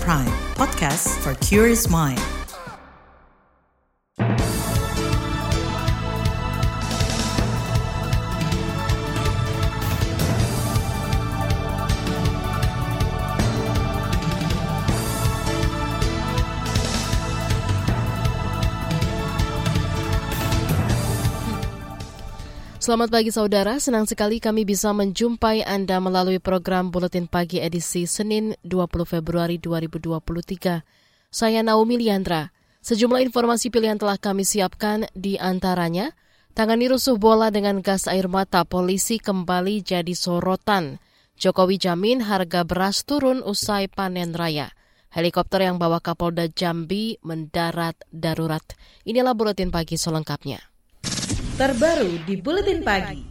Prime, podcast for curious mind. Selamat pagi saudara, senang sekali kami bisa menjumpai Anda melalui program Buletin Pagi edisi Senin 20 Februari 2023. Saya Naomi Liandra. Sejumlah informasi pilihan telah kami siapkan di antaranya, tangani rusuh bola dengan gas air mata polisi kembali jadi sorotan. Jokowi jamin harga beras turun usai panen raya. Helikopter yang bawa Kapolda Jambi mendarat darurat. Inilah Buletin Pagi selengkapnya terbaru di Buletin Pagi.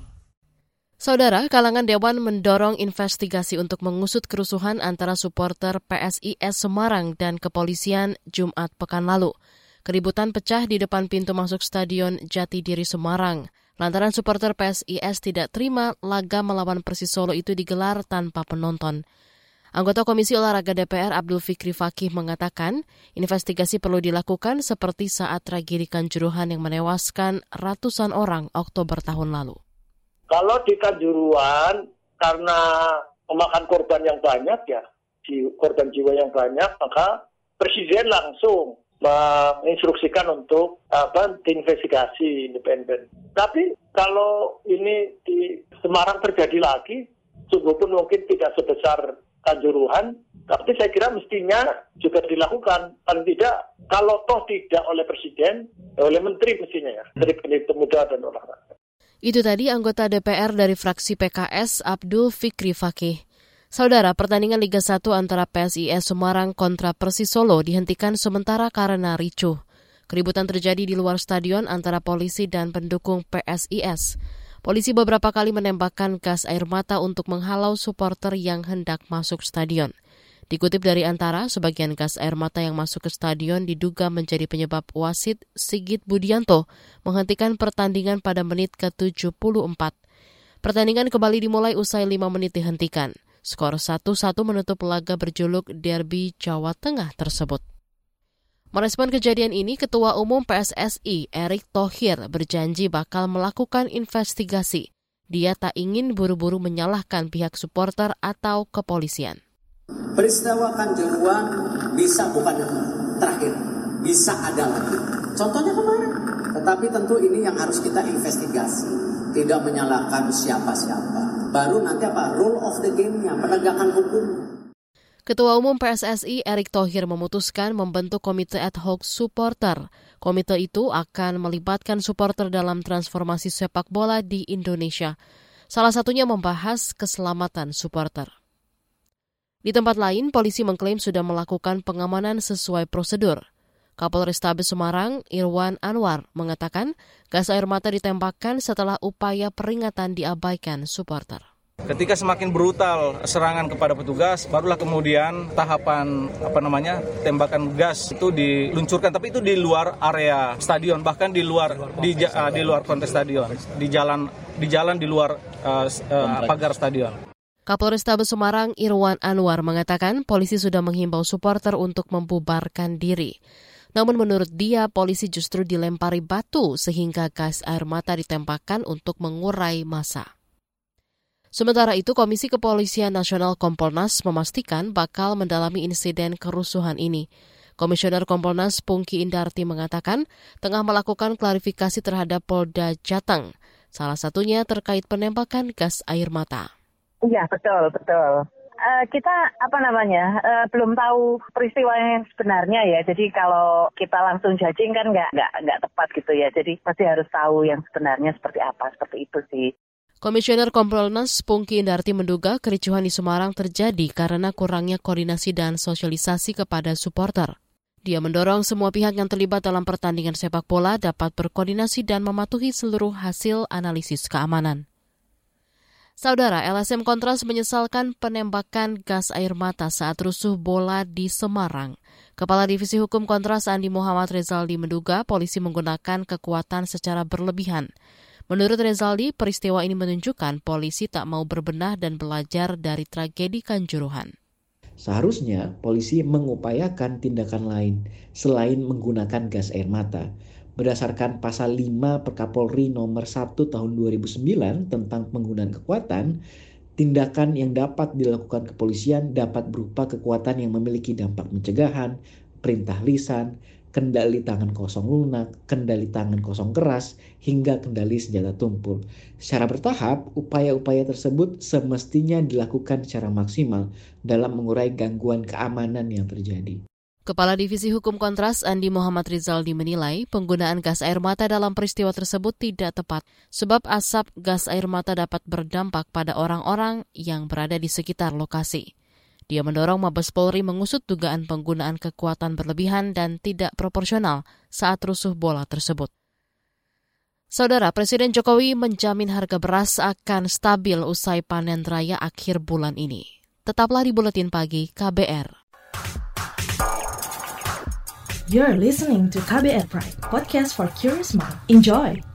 Saudara, kalangan Dewan mendorong investigasi untuk mengusut kerusuhan antara supporter PSIS Semarang dan kepolisian Jumat pekan lalu. Keributan pecah di depan pintu masuk Stadion Jatidiri Semarang. Lantaran supporter PSIS tidak terima laga melawan Persis Solo itu digelar tanpa penonton. Anggota Komisi Olahraga DPR Abdul Fikri Fakih mengatakan investigasi perlu dilakukan seperti saat tragedi Kanjuruhan yang menewaskan ratusan orang Oktober tahun lalu. Kalau di Kanjuruhan karena memakan korban yang banyak ya, korban jiwa yang banyak, maka Presiden langsung menginstruksikan untuk apa investigasi independen. Tapi kalau ini di Semarang terjadi lagi, sungguh pun mungkin tidak sebesar Kanjuruhan, tapi saya kira mestinya juga dilakukan. Paling tidak, kalau toh tidak oleh Presiden, ya oleh Menteri mestinya ya, dari Pemuda dan Olahraga. Itu tadi anggota DPR dari fraksi PKS Abdul Fikri Fakih. Saudara, pertandingan Liga 1 antara PSIS Semarang kontra Persis Solo dihentikan sementara karena ricuh. Keributan terjadi di luar stadion antara polisi dan pendukung PSIS. Polisi beberapa kali menembakkan gas air mata untuk menghalau supporter yang hendak masuk stadion. Dikutip dari Antara, sebagian gas air mata yang masuk ke stadion diduga menjadi penyebab wasit Sigit Budianto menghentikan pertandingan pada menit ke-74. Pertandingan kembali dimulai usai 5 menit dihentikan. Skor 1-1 menutup laga berjuluk Derby Jawa Tengah tersebut. Merespon kejadian ini, Ketua Umum PSSI Erick Thohir berjanji bakal melakukan investigasi. Dia tak ingin buru-buru menyalahkan pihak supporter atau kepolisian. Peristiwa Kanjuruan bisa bukan terakhir, bisa ada lagi. Contohnya kemarin. Tetapi tentu ini yang harus kita investigasi. Tidak menyalahkan siapa-siapa. Baru nanti apa? Rule of the game-nya, penegakan hukumnya. Ketua Umum PSSI Erick Thohir memutuskan membentuk komite ad hoc supporter. Komite itu akan melibatkan supporter dalam transformasi sepak bola di Indonesia. Salah satunya membahas keselamatan supporter. Di tempat lain, polisi mengklaim sudah melakukan pengamanan sesuai prosedur. Kapolrestabes Semarang, Irwan Anwar, mengatakan gas air mata ditembakkan setelah upaya peringatan diabaikan supporter. Ketika semakin brutal serangan kepada petugas, barulah kemudian tahapan apa namanya tembakan gas itu diluncurkan, tapi itu di luar area stadion, bahkan di luar di, uh, di luar kontes stadion, di jalan di jalan di luar uh, uh, pagar stadion. Kapolrestabes Semarang Irwan Anwar mengatakan polisi sudah menghimbau supporter untuk membubarkan diri. Namun menurut dia, polisi justru dilempari batu sehingga gas air mata ditembakkan untuk mengurai massa. Sementara itu, Komisi Kepolisian Nasional Kompolnas memastikan bakal mendalami insiden kerusuhan ini. Komisioner Kompolnas Pungki Indarti mengatakan tengah melakukan klarifikasi terhadap Polda Jateng, salah satunya terkait penembakan gas air mata. Iya, betul, betul. Uh, kita apa namanya uh, belum tahu peristiwa yang sebenarnya ya. Jadi kalau kita langsung judging kan nggak nggak nggak tepat gitu ya. Jadi pasti harus tahu yang sebenarnya seperti apa. Seperti itu sih. Komisioner Kompolnas Pungki Indarti menduga kericuhan di Semarang terjadi karena kurangnya koordinasi dan sosialisasi kepada supporter. Dia mendorong semua pihak yang terlibat dalam pertandingan sepak bola dapat berkoordinasi dan mematuhi seluruh hasil analisis keamanan. Saudara, LSM Kontras menyesalkan penembakan gas air mata saat rusuh bola di Semarang. Kepala Divisi Hukum Kontras Andi Muhammad Rezaldi menduga polisi menggunakan kekuatan secara berlebihan. Menurut Rezaldi, peristiwa ini menunjukkan polisi tak mau berbenah dan belajar dari tragedi Kanjuruhan. Seharusnya polisi mengupayakan tindakan lain selain menggunakan gas air mata. Berdasarkan pasal 5 Perkapolri nomor 1 tahun 2009 tentang penggunaan kekuatan, tindakan yang dapat dilakukan kepolisian dapat berupa kekuatan yang memiliki dampak pencegahan, perintah lisan, kendali tangan kosong lunak, kendali tangan kosong keras, hingga kendali senjata tumpul. Secara bertahap, upaya-upaya tersebut semestinya dilakukan secara maksimal dalam mengurai gangguan keamanan yang terjadi. Kepala Divisi Hukum Kontras Andi Muhammad Rizaldi menilai penggunaan gas air mata dalam peristiwa tersebut tidak tepat sebab asap gas air mata dapat berdampak pada orang-orang yang berada di sekitar lokasi. Dia mendorong Mabes Polri mengusut dugaan penggunaan kekuatan berlebihan dan tidak proporsional saat rusuh bola tersebut. Saudara Presiden Jokowi menjamin harga beras akan stabil usai panen raya akhir bulan ini. Tetaplah di Buletin Pagi KBR. You're listening to KBR Pride, podcast for curious mind. Enjoy!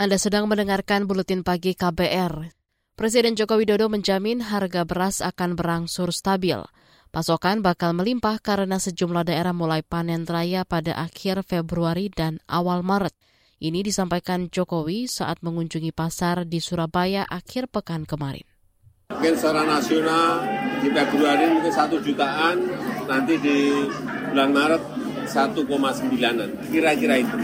Anda sedang mendengarkan Buletin Pagi KBR. Presiden Joko Widodo menjamin harga beras akan berangsur stabil. Pasokan bakal melimpah karena sejumlah daerah mulai panen raya pada akhir Februari dan awal Maret. Ini disampaikan Jokowi saat mengunjungi pasar di Surabaya akhir pekan kemarin. Mungkin secara nasional di Februari mungkin satu jutaan, nanti di bulan Maret 1,9-an, kira-kira itu.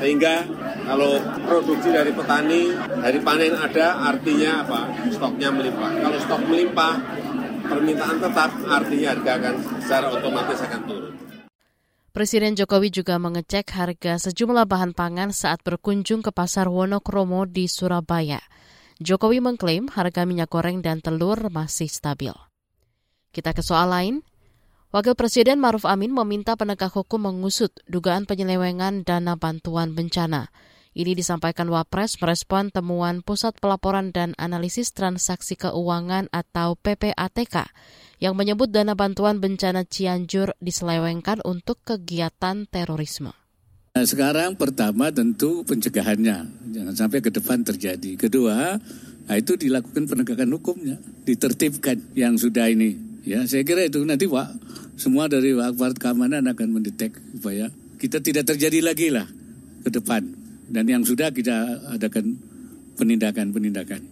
Sehingga kalau produksi dari petani, dari panen ada, artinya apa? Stoknya melimpah. Kalau stok melimpah, permintaan tetap, artinya harga akan secara otomatis akan turun. Presiden Jokowi juga mengecek harga sejumlah bahan pangan saat berkunjung ke Pasar Wonokromo di Surabaya. Jokowi mengklaim harga minyak goreng dan telur masih stabil. Kita ke soal lain, Wakil Presiden Maruf Amin meminta penegak hukum mengusut dugaan penyelewengan dana bantuan bencana. Ini disampaikan Wapres merespon temuan Pusat Pelaporan dan Analisis Transaksi Keuangan atau PPATK yang menyebut dana bantuan bencana Cianjur diselewengkan untuk kegiatan terorisme. Nah, sekarang pertama tentu pencegahannya, jangan sampai ke depan terjadi. Kedua, nah itu dilakukan penegakan hukumnya, ditertibkan yang sudah ini Ya, saya kira itu nanti Pak, semua dari aparat keamanan akan mendetek supaya kita tidak terjadi lagi lah ke depan. Dan yang sudah kita adakan penindakan-penindakan.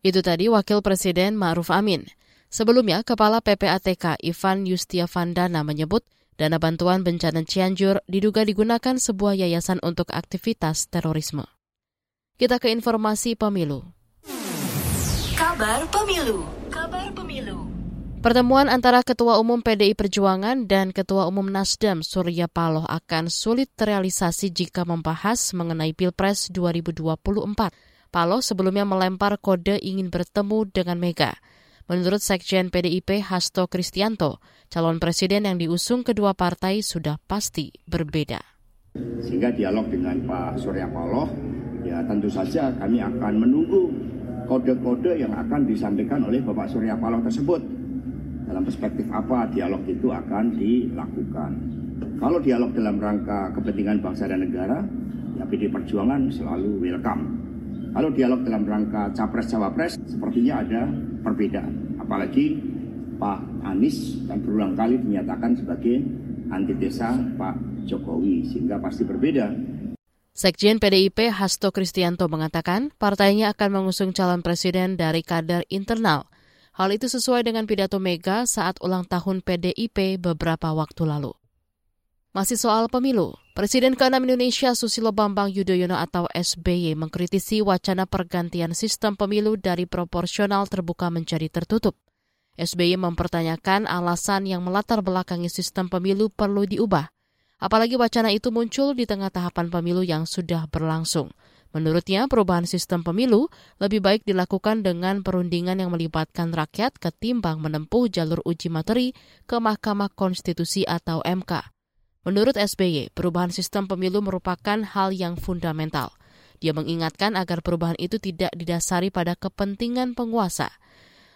Itu tadi Wakil Presiden Ma'ruf Amin. Sebelumnya, Kepala PPATK Ivan Yustiavandana menyebut dana bantuan bencana Cianjur diduga digunakan sebuah yayasan untuk aktivitas terorisme. Kita ke informasi pemilu. Kabar pemilu. Kabar pemilu. Pertemuan antara Ketua Umum PDI Perjuangan dan Ketua Umum Nasdem Surya Paloh akan sulit terrealisasi jika membahas mengenai Pilpres 2024. Paloh sebelumnya melempar kode ingin bertemu dengan Mega. Menurut Sekjen PDIP Hasto Kristianto, calon presiden yang diusung kedua partai sudah pasti berbeda. Sehingga dialog dengan Pak Surya Paloh, ya tentu saja kami akan menunggu kode-kode yang akan disampaikan oleh Bapak Surya Paloh tersebut dalam perspektif apa dialog itu akan dilakukan. Kalau dialog dalam rangka kepentingan bangsa dan negara, ya PD Perjuangan selalu welcome. Kalau dialog dalam rangka capres-cawapres, sepertinya ada perbedaan. Apalagi Pak Anies dan berulang kali dinyatakan sebagai antitesa Pak Jokowi, sehingga pasti berbeda. Sekjen PDIP Hasto Kristianto mengatakan partainya akan mengusung calon presiden dari kader internal – Hal itu sesuai dengan pidato Mega saat ulang tahun PDIP beberapa waktu lalu. Masih soal pemilu, Presiden ke-6 Indonesia Susilo Bambang Yudhoyono atau SBY mengkritisi wacana pergantian sistem pemilu dari proporsional terbuka menjadi tertutup. SBY mempertanyakan alasan yang melatar belakangi sistem pemilu perlu diubah. Apalagi wacana itu muncul di tengah tahapan pemilu yang sudah berlangsung. Menurutnya, perubahan sistem pemilu lebih baik dilakukan dengan perundingan yang melibatkan rakyat ketimbang menempuh jalur uji materi ke Mahkamah Konstitusi atau MK. Menurut SBY, perubahan sistem pemilu merupakan hal yang fundamental. Dia mengingatkan agar perubahan itu tidak didasari pada kepentingan penguasa.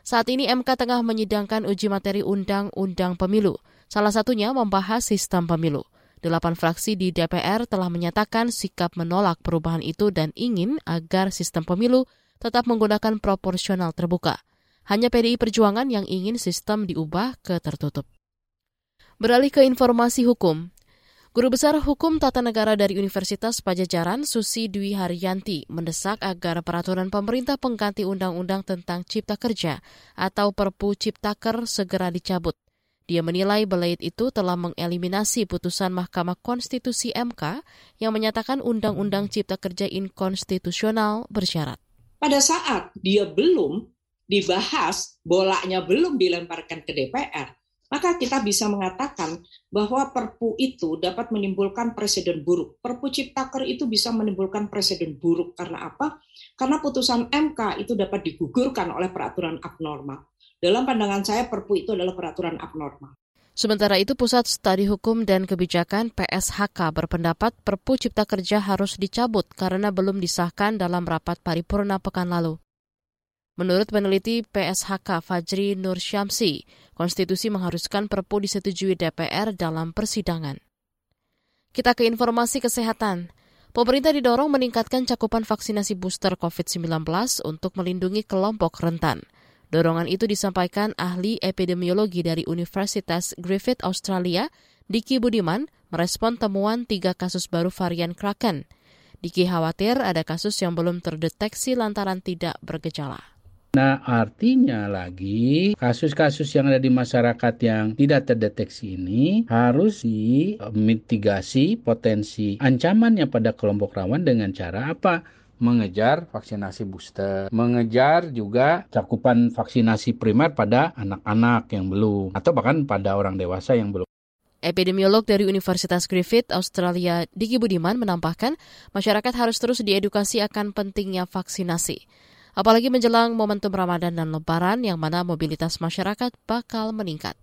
Saat ini MK tengah menyidangkan uji materi Undang-Undang Pemilu. Salah satunya membahas sistem pemilu. Delapan fraksi di DPR telah menyatakan sikap menolak perubahan itu dan ingin agar sistem pemilu tetap menggunakan proporsional terbuka. Hanya PDI Perjuangan yang ingin sistem diubah ke tertutup. Beralih ke informasi hukum, Guru Besar Hukum Tata Negara dari Universitas Pajajaran, Susi Dwi Haryanti, mendesak agar peraturan pemerintah pengganti Undang-Undang tentang Cipta Kerja atau Perpu Ciptaker segera dicabut. Dia menilai belait itu telah mengeliminasi putusan Mahkamah Konstitusi MK yang menyatakan Undang-Undang Cipta Kerja inkonstitusional bersyarat. Pada saat dia belum dibahas, bolanya belum dilemparkan ke DPR, maka kita bisa mengatakan bahwa perpu itu dapat menimbulkan presiden buruk. Perpu Ciptaker itu bisa menimbulkan presiden buruk karena apa? Karena putusan MK itu dapat digugurkan oleh peraturan abnormal. Dalam pandangan saya perpu itu adalah peraturan abnormal. Sementara itu, Pusat Studi Hukum dan Kebijakan PSHK berpendapat Perpu Cipta Kerja harus dicabut karena belum disahkan dalam rapat paripurna pekan lalu. Menurut peneliti PSHK Fajri Nur Syamsi, konstitusi mengharuskan perpu disetujui DPR dalam persidangan. Kita ke informasi kesehatan. Pemerintah didorong meningkatkan cakupan vaksinasi booster COVID-19 untuk melindungi kelompok rentan. Dorongan itu disampaikan ahli epidemiologi dari Universitas Griffith Australia, Diki Budiman, merespon temuan tiga kasus baru varian Kraken. Diki khawatir ada kasus yang belum terdeteksi lantaran tidak bergejala. Nah, artinya lagi kasus-kasus yang ada di masyarakat yang tidak terdeteksi ini harus dimitigasi potensi ancamannya pada kelompok rawan dengan cara apa? Mengejar vaksinasi booster, mengejar juga cakupan vaksinasi primer pada anak-anak yang belum, atau bahkan pada orang dewasa yang belum. Epidemiolog dari Universitas Griffith, Australia, Diki Budiman menambahkan, masyarakat harus terus diedukasi akan pentingnya vaksinasi apalagi menjelang momentum Ramadan dan Lebaran yang mana mobilitas masyarakat bakal meningkat.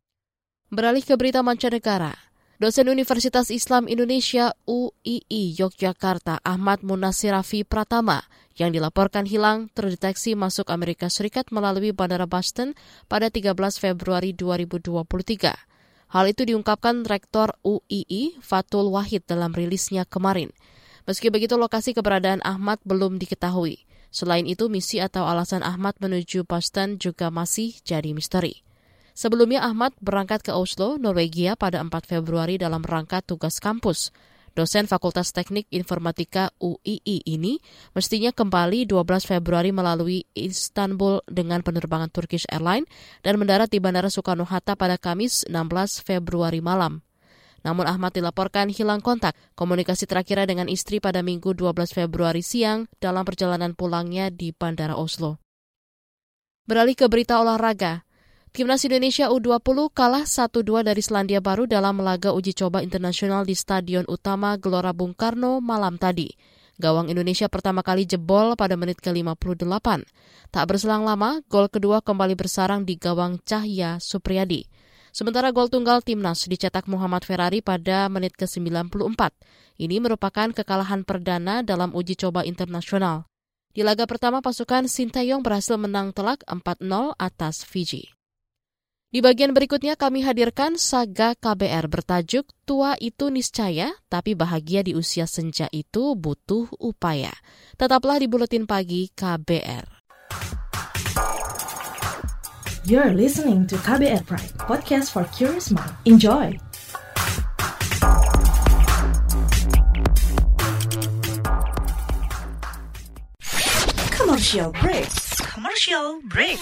Beralih ke berita mancanegara, dosen Universitas Islam Indonesia UII Yogyakarta Ahmad Munasirafi Pratama yang dilaporkan hilang terdeteksi masuk Amerika Serikat melalui Bandara Boston pada 13 Februari 2023. Hal itu diungkapkan Rektor UII Fatul Wahid dalam rilisnya kemarin. Meski begitu, lokasi keberadaan Ahmad belum diketahui. Selain itu, misi atau alasan Ahmad menuju Boston juga masih jadi misteri. Sebelumnya Ahmad berangkat ke Oslo, Norwegia pada 4 Februari dalam rangka tugas kampus. Dosen Fakultas Teknik Informatika UII ini mestinya kembali 12 Februari melalui Istanbul dengan penerbangan Turkish Airlines dan mendarat di Bandara Soekarno-Hatta pada Kamis 16 Februari malam. Namun Ahmad dilaporkan hilang kontak komunikasi terakhirnya dengan istri pada Minggu 12 Februari siang dalam perjalanan pulangnya di Bandara Oslo. Beralih ke berita olahraga. Timnas Indonesia U20 kalah 1-2 dari Selandia Baru dalam laga uji coba internasional di Stadion Utama Gelora Bung Karno malam tadi. Gawang Indonesia pertama kali jebol pada menit ke-58. Tak berselang lama, gol kedua kembali bersarang di gawang Cahya Supriyadi. Sementara gol tunggal timnas dicetak Muhammad Ferrari pada menit ke-94. Ini merupakan kekalahan perdana dalam uji coba internasional. Di laga pertama pasukan Sintayong berhasil menang telak 4-0 atas Fiji. Di bagian berikutnya kami hadirkan saga KBR bertajuk Tua itu niscaya, tapi bahagia di usia senja itu butuh upaya. Tetaplah di Buletin Pagi KBR. You're listening to KBR Pride, podcast for curious mind. Enjoy! Commercial break. Commercial break.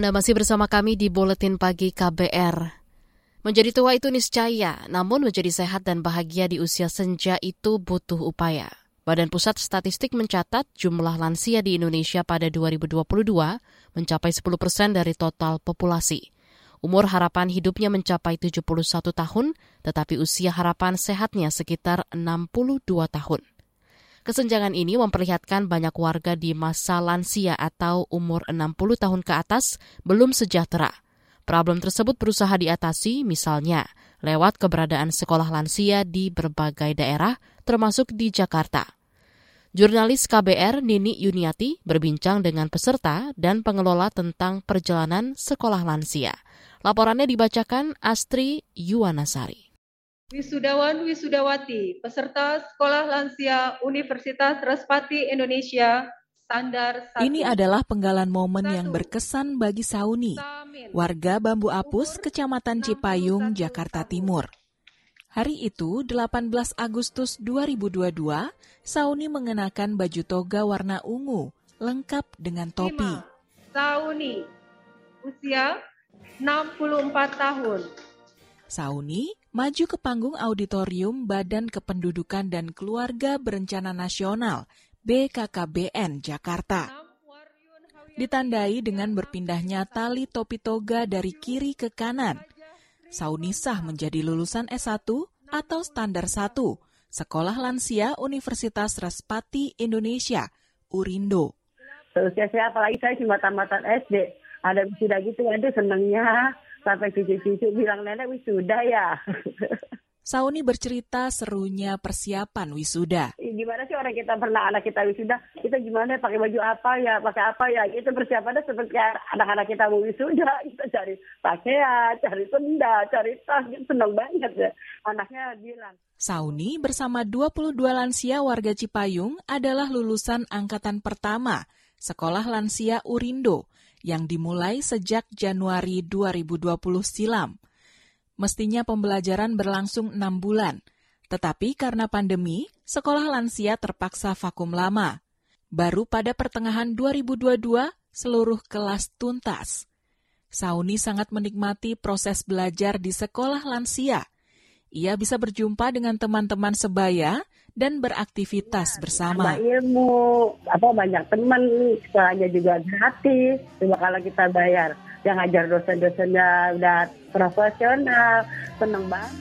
Anda masih bersama kami di Buletin Pagi KBR. Menjadi tua itu niscaya, namun menjadi sehat dan bahagia di usia senja itu butuh upaya. Badan Pusat Statistik mencatat jumlah lansia di Indonesia pada 2022 mencapai 10 persen dari total populasi. Umur harapan hidupnya mencapai 71 tahun, tetapi usia harapan sehatnya sekitar 62 tahun. Kesenjangan ini memperlihatkan banyak warga di masa lansia atau umur 60 tahun ke atas belum sejahtera. Problem tersebut berusaha diatasi misalnya lewat keberadaan sekolah lansia di berbagai daerah termasuk di Jakarta. Jurnalis KBR Nini Yuniati berbincang dengan peserta dan pengelola tentang perjalanan sekolah lansia. Laporannya dibacakan Astri Yuwanasari. Wisudawan Wisudawati, peserta Sekolah Lansia Universitas Respati Indonesia, standar satu. Ini adalah penggalan momen satu. yang berkesan bagi Sauni, warga Bambu Apus, Kecamatan Cipayung, Jakarta Timur. Hari itu, 18 Agustus 2022, Sauni mengenakan baju toga warna ungu, lengkap dengan topi. Sauni, usia 64 tahun. Sauni maju ke panggung auditorium Badan Kependudukan dan Keluarga Berencana Nasional BKKBN Jakarta. Ditandai dengan berpindahnya tali topi toga dari kiri ke kanan. Saunisah menjadi lulusan S1 atau standar 1, Sekolah Lansia Universitas Respati Indonesia, Urindo. Terus saya apalagi saya cuma tamatan SD. Ada sudah gitu, aduh senengnya sampai cucu-cucu bilang nenek wisuda ya. Sauni bercerita serunya persiapan wisuda. Gimana sih orang kita pernah anak kita wisuda, kita gimana pakai baju apa ya, pakai apa ya, itu persiapannya seperti anak-anak kita mau wisuda, kita cari pakaian, cari senda, cari tas, gitu, senang banget ya. Anaknya bilang. Sauni bersama 22 lansia warga Cipayung adalah lulusan angkatan pertama Sekolah Lansia Urindo yang dimulai sejak Januari 2020 silam. Mestinya pembelajaran berlangsung enam bulan, tetapi karena pandemi, sekolah lansia terpaksa vakum lama. Baru pada pertengahan 2022, seluruh kelas tuntas. Sauni sangat menikmati proses belajar di sekolah lansia. Ia bisa berjumpa dengan teman-teman sebaya dan beraktivitas ya, bersama. ilmu, apa banyak teman, sekolahnya juga gratis. Cuma kalau kita bayar, yang ngajar dosen-dosennya udah profesional, seneng banget.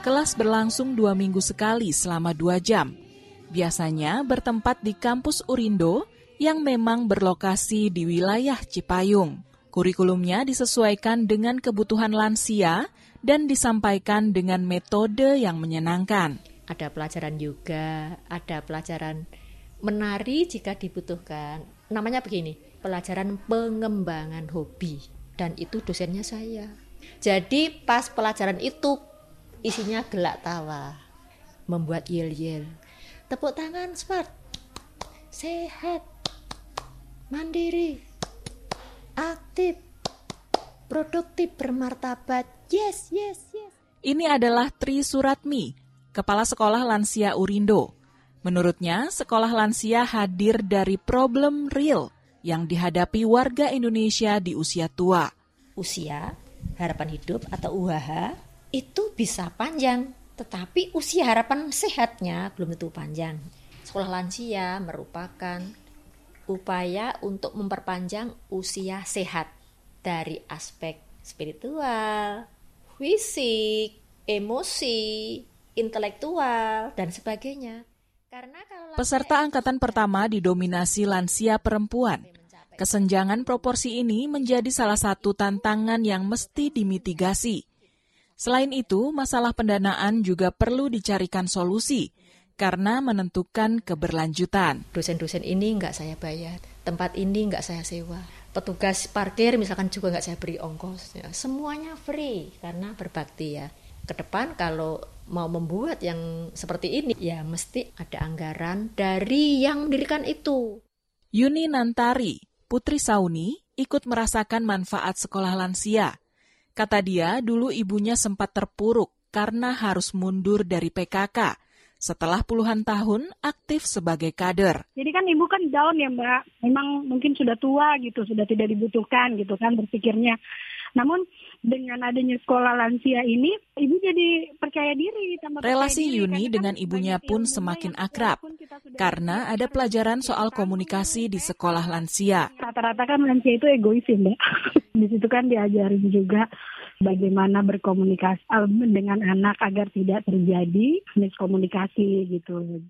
Kelas berlangsung dua minggu sekali selama dua jam. Biasanya bertempat di kampus Urindo yang memang berlokasi di wilayah Cipayung. Kurikulumnya disesuaikan dengan kebutuhan lansia dan disampaikan dengan metode yang menyenangkan. Ada pelajaran yoga, ada pelajaran menari jika dibutuhkan. Namanya begini, pelajaran pengembangan hobi. Dan itu dosennya saya. Jadi pas pelajaran itu isinya gelak tawa, membuat yel-yel. Tepuk tangan smart, sehat, mandiri, aktif, produktif, bermartabat, Yes, yes, yes. Ini adalah Tri Suratmi, Kepala Sekolah Lansia Urindo. Menurutnya, sekolah lansia hadir dari problem real yang dihadapi warga Indonesia di usia tua. Usia, harapan hidup atau UHH itu bisa panjang, tetapi usia harapan sehatnya belum tentu panjang. Sekolah lansia merupakan upaya untuk memperpanjang usia sehat dari aspek spiritual, fisik, emosi, intelektual, dan sebagainya. Karena kalau Peserta angkatan pertama didominasi lansia perempuan. Kesenjangan proporsi ini menjadi salah satu tantangan yang mesti dimitigasi. Selain itu, masalah pendanaan juga perlu dicarikan solusi karena menentukan keberlanjutan. Dosen-dosen ini nggak saya bayar, tempat ini nggak saya sewa. Petugas parkir misalkan juga nggak saya beri ongkos ya. semuanya free karena berbakti ya. Ke depan kalau mau membuat yang seperti ini ya mesti ada anggaran dari yang mendirikan itu. Yuni Nantari Putri Sauni ikut merasakan manfaat sekolah lansia. Kata dia dulu ibunya sempat terpuruk karena harus mundur dari PKK setelah puluhan tahun aktif sebagai kader. Jadi kan ibu kan down ya mbak, memang mungkin sudah tua gitu, sudah tidak dibutuhkan gitu kan berpikirnya. Namun dengan adanya sekolah lansia ini, ibu jadi percaya diri. Relasi percaya Yuni diri, dengan ibunya pun semakin akrab karena ada pelajaran soal komunikasi di sekolah lansia. Rata-rata kan lansia itu egois ya mbak. di situ kan diajarin juga bagaimana berkomunikasi dengan anak agar tidak terjadi miskomunikasi gitu.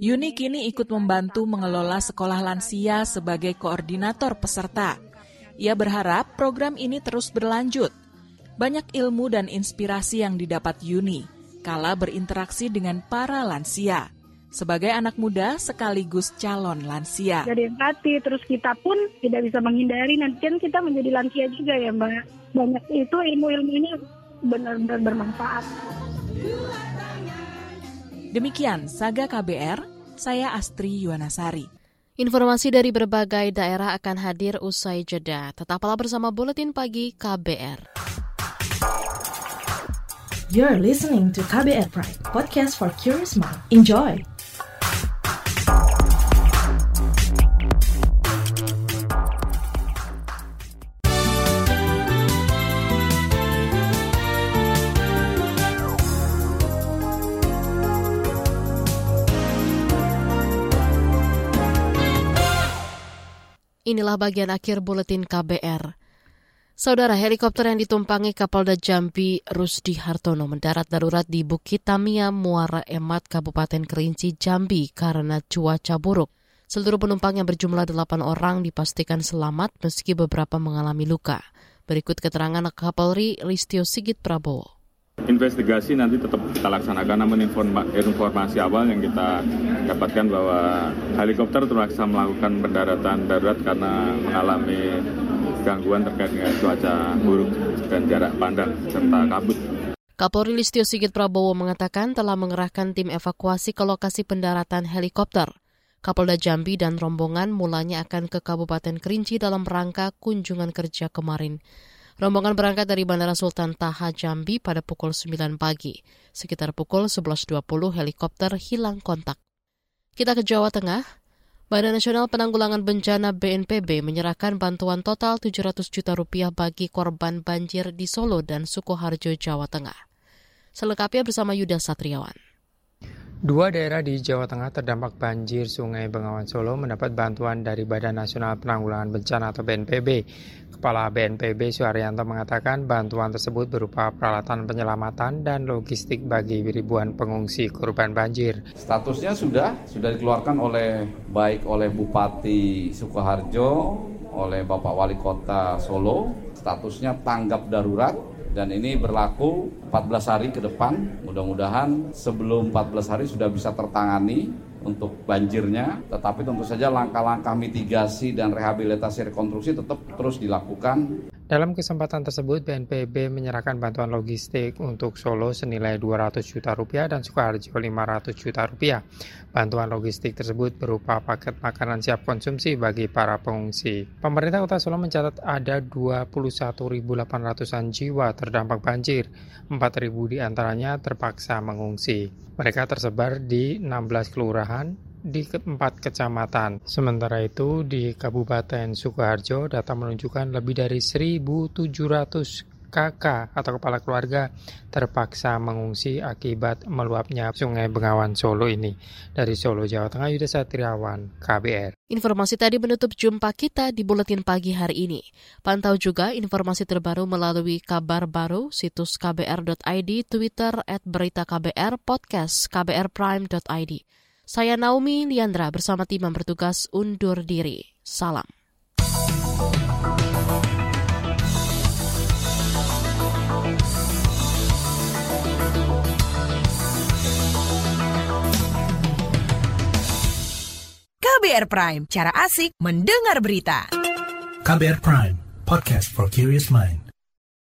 Yuni kini ikut membantu mengelola sekolah lansia sebagai koordinator peserta. Ia berharap program ini terus berlanjut. Banyak ilmu dan inspirasi yang didapat Yuni kala berinteraksi dengan para lansia. Sebagai anak muda sekaligus calon lansia. Jadi empati, terus kita pun tidak bisa menghindari nanti kan kita menjadi lansia juga ya Mbak. Banyak itu ilmu-ilmunya benar-benar bermanfaat. Demikian Saga KBR, saya Astri Yuwanasari. Informasi dari berbagai daerah akan hadir usai jeda. Tetaplah bersama Buletin Pagi KBR. You're listening to KBR Pride, podcast for curious mind. Enjoy! Inilah bagian akhir buletin KBR. Saudara helikopter yang ditumpangi Kapolda Jambi Rusdi Hartono mendarat darurat di Bukit Tamia, Muara Emat, Kabupaten Kerinci, Jambi karena cuaca buruk. Seluruh penumpang yang berjumlah delapan orang dipastikan selamat meski beberapa mengalami luka. Berikut keterangan Kapolri Listio Sigit Prabowo. Investigasi nanti tetap kita laksanakan, namun informasi awal yang kita dapatkan bahwa helikopter terpaksa melakukan pendaratan darurat karena mengalami gangguan terkait dengan cuaca buruk dan jarak pandang serta kabut. Kapolri Listio Sigit Prabowo mengatakan telah mengerahkan tim evakuasi ke lokasi pendaratan helikopter. Kapolda Jambi dan rombongan mulanya akan ke Kabupaten Kerinci dalam rangka kunjungan kerja kemarin. Rombongan berangkat dari Bandara Sultan Taha Jambi pada pukul 9 pagi. Sekitar pukul 11.20 helikopter hilang kontak. Kita ke Jawa Tengah. Badan Nasional Penanggulangan Bencana BNPB menyerahkan bantuan total 700 juta rupiah bagi korban banjir di Solo dan Sukoharjo, Jawa Tengah. Selengkapnya bersama Yuda Satriawan. Dua daerah di Jawa Tengah terdampak banjir Sungai Bengawan Solo mendapat bantuan dari Badan Nasional Penanggulangan Bencana atau BNPB. Kepala BNPB Suharyanto mengatakan bantuan tersebut berupa peralatan penyelamatan dan logistik bagi ribuan pengungsi korban banjir. Statusnya sudah sudah dikeluarkan oleh baik oleh Bupati Sukoharjo, oleh Bapak Wali Kota Solo, statusnya tanggap darurat dan ini berlaku 14 hari ke depan. Mudah-mudahan sebelum 14 hari sudah bisa tertangani untuk banjirnya, tetapi tentu saja langkah-langkah mitigasi dan rehabilitasi rekonstruksi tetap terus dilakukan. Dalam kesempatan tersebut, BNPB menyerahkan bantuan logistik untuk Solo senilai 200 juta rupiah dan Sukoharjo 500 juta rupiah. Bantuan logistik tersebut berupa paket makanan siap konsumsi bagi para pengungsi. Pemerintah Kota Solo mencatat ada 21.800-an jiwa terdampak banjir, 4.000 di antaranya terpaksa mengungsi. Mereka tersebar di 16 kelurahan di empat kecamatan. Sementara itu di Kabupaten Sukoharjo data menunjukkan lebih dari 1.700 kakak atau kepala keluarga terpaksa mengungsi akibat meluapnya Sungai Bengawan Solo ini. Dari Solo, Jawa Tengah, Yuda Satriawan, KBR. Informasi tadi menutup jumpa kita di Buletin Pagi hari ini. Pantau juga informasi terbaru melalui kabar baru, situs kbr.id, Twitter at berita KBR, podcast kbrprime.id. Saya Naomi Liandra bersama tim yang bertugas undur diri. Salam. KBR Prime, cara asik mendengar berita. KBR Prime, podcast for curious mind.